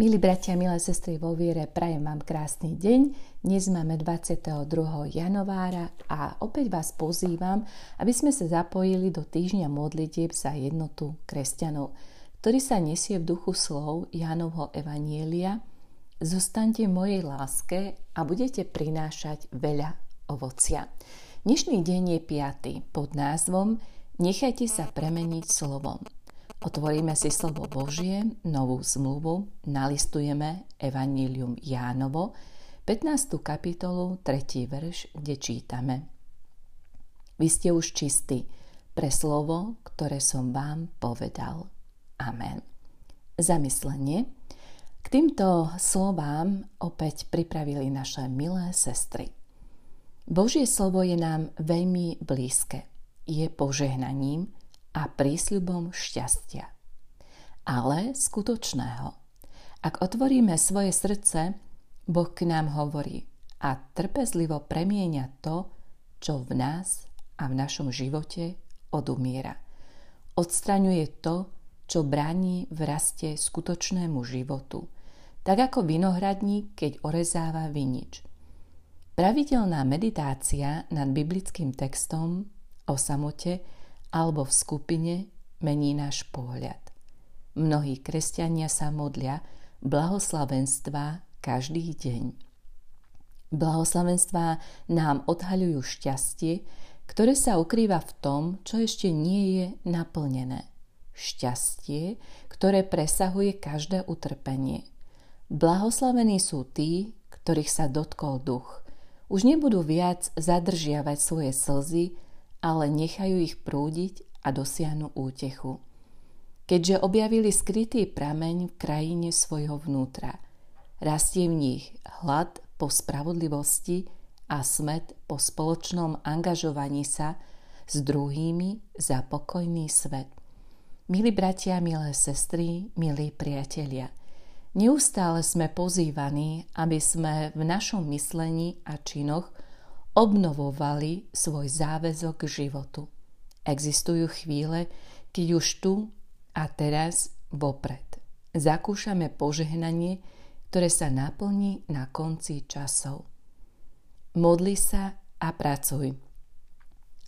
Milí bratia, milé sestry vo viere, prajem vám krásny deň. Dnes máme 22. januára a opäť vás pozývam, aby sme sa zapojili do týždňa modlitieb za jednotu kresťanov, ktorý sa nesie v duchu slov Jánovho Evanielia. Zostaňte v mojej láske a budete prinášať veľa ovocia. Dnešný deň je piaty pod názvom Nechajte sa premeniť slovom. Otvoríme si slovo Božie, novú zmluvu, nalistujeme Evangelium Jánovo, 15. kapitolu, 3. verš, kde čítame. Vy ste už čistí pre slovo, ktoré som vám povedal. Amen. Zamyslenie. K týmto slovám opäť pripravili naše milé sestry. Božie slovo je nám veľmi blízke. Je požehnaním, a prísľubom šťastia. Ale skutočného. Ak otvoríme svoje srdce, Boh k nám hovorí a trpezlivo premieňa to, čo v nás a v našom živote odumiera. Odstraňuje to, čo bráni v raste skutočnému životu, tak ako vinohradník, keď orezáva vinič. Pravidelná meditácia nad biblickým textom o samote alebo v skupine mení náš pohľad. Mnohí kresťania sa modlia blahoslavenstva každý deň. Blahoslavenstvá nám odhaľujú šťastie, ktoré sa ukrýva v tom, čo ešte nie je naplnené. Šťastie, ktoré presahuje každé utrpenie. Blahoslavení sú tí, ktorých sa dotkol duch. Už nebudú viac zadržiavať svoje slzy, ale nechajú ich prúdiť a dosiahnu útechu. Keďže objavili skrytý prameň v krajine svojho vnútra, rastie v nich hlad po spravodlivosti a smet po spoločnom angažovaní sa s druhými za pokojný svet. Milí bratia, milé sestry, milí priatelia, neustále sme pozývaní, aby sme v našom myslení a činoch obnovovali svoj záväzok k životu. Existujú chvíle, keď už tu a teraz vopred zakúšame požehnanie, ktoré sa naplní na konci časov. Modli sa a pracuj,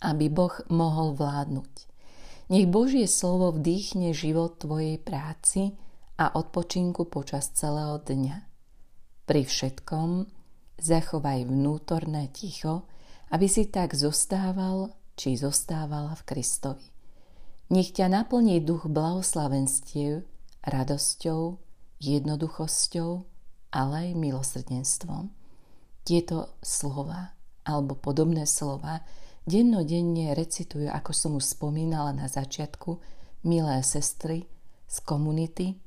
aby Boh mohol vládnuť. Nech Božie slovo vdýchne život tvojej práci a odpočinku počas celého dňa. Pri všetkom zachovaj vnútorné ticho, aby si tak zostával či zostávala v Kristovi. Nech ťa naplní duch blahoslavenstiev, radosťou, jednoduchosťou, ale aj milosrdenstvom. Tieto slova alebo podobné slova dennodenne recitujú, ako som už spomínala na začiatku, milé sestry z komunity,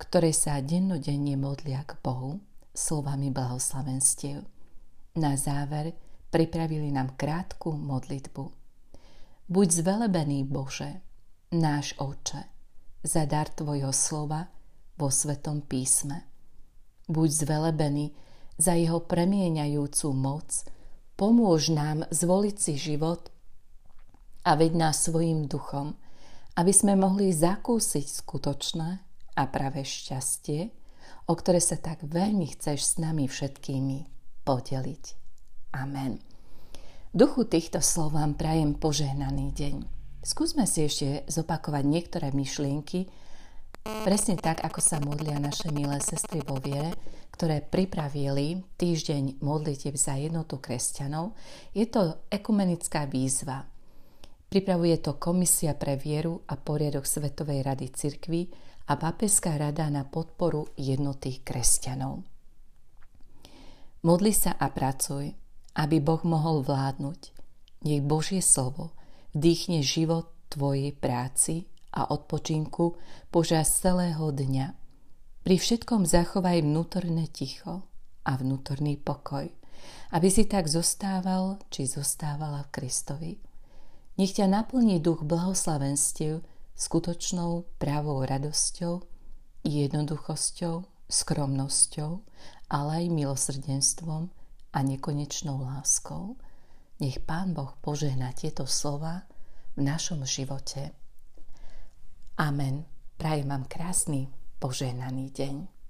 ktoré sa dennodenne modlia k Bohu slovami blahoslavenstiev. Na záver pripravili nám krátku modlitbu. Buď zvelebený Bože, náš Oče, za dar Tvojho slova vo Svetom písme. Buď zvelebený za jeho premieňajúcu moc, pomôž nám zvoliť si život a veď nás svojim duchom, aby sme mohli zakúsiť skutočné a pravé šťastie, o ktoré sa tak veľmi chceš s nami všetkými podeliť. Amen. Duchu týchto slov vám prajem požehnaný deň. Skúsme si ešte zopakovať niektoré myšlienky, presne tak, ako sa modlia naše milé sestry vo viere, ktoré pripravili týždeň modlitieb za jednotu kresťanov. Je to ekumenická výzva. Pripravuje to Komisia pre vieru a poriadok Svetovej rady cirkvy a Pápežská rada na podporu jednoty kresťanov. Modli sa a pracuj, aby Boh mohol vládnuť. Nech Božie slovo vdýchne život tvojej práci a odpočinku počas celého dňa. Pri všetkom zachovaj vnútorné ticho a vnútorný pokoj, aby si tak zostával či zostávala v Kristovi. Nech ťa naplní duch blahoslavenstiev, skutočnou právou radosťou, jednoduchosťou, skromnosťou, ale aj milosrdenstvom a nekonečnou láskou. Nech Pán Boh požehná tieto slova v našom živote. Amen. Prajem vám krásny požehnaný deň.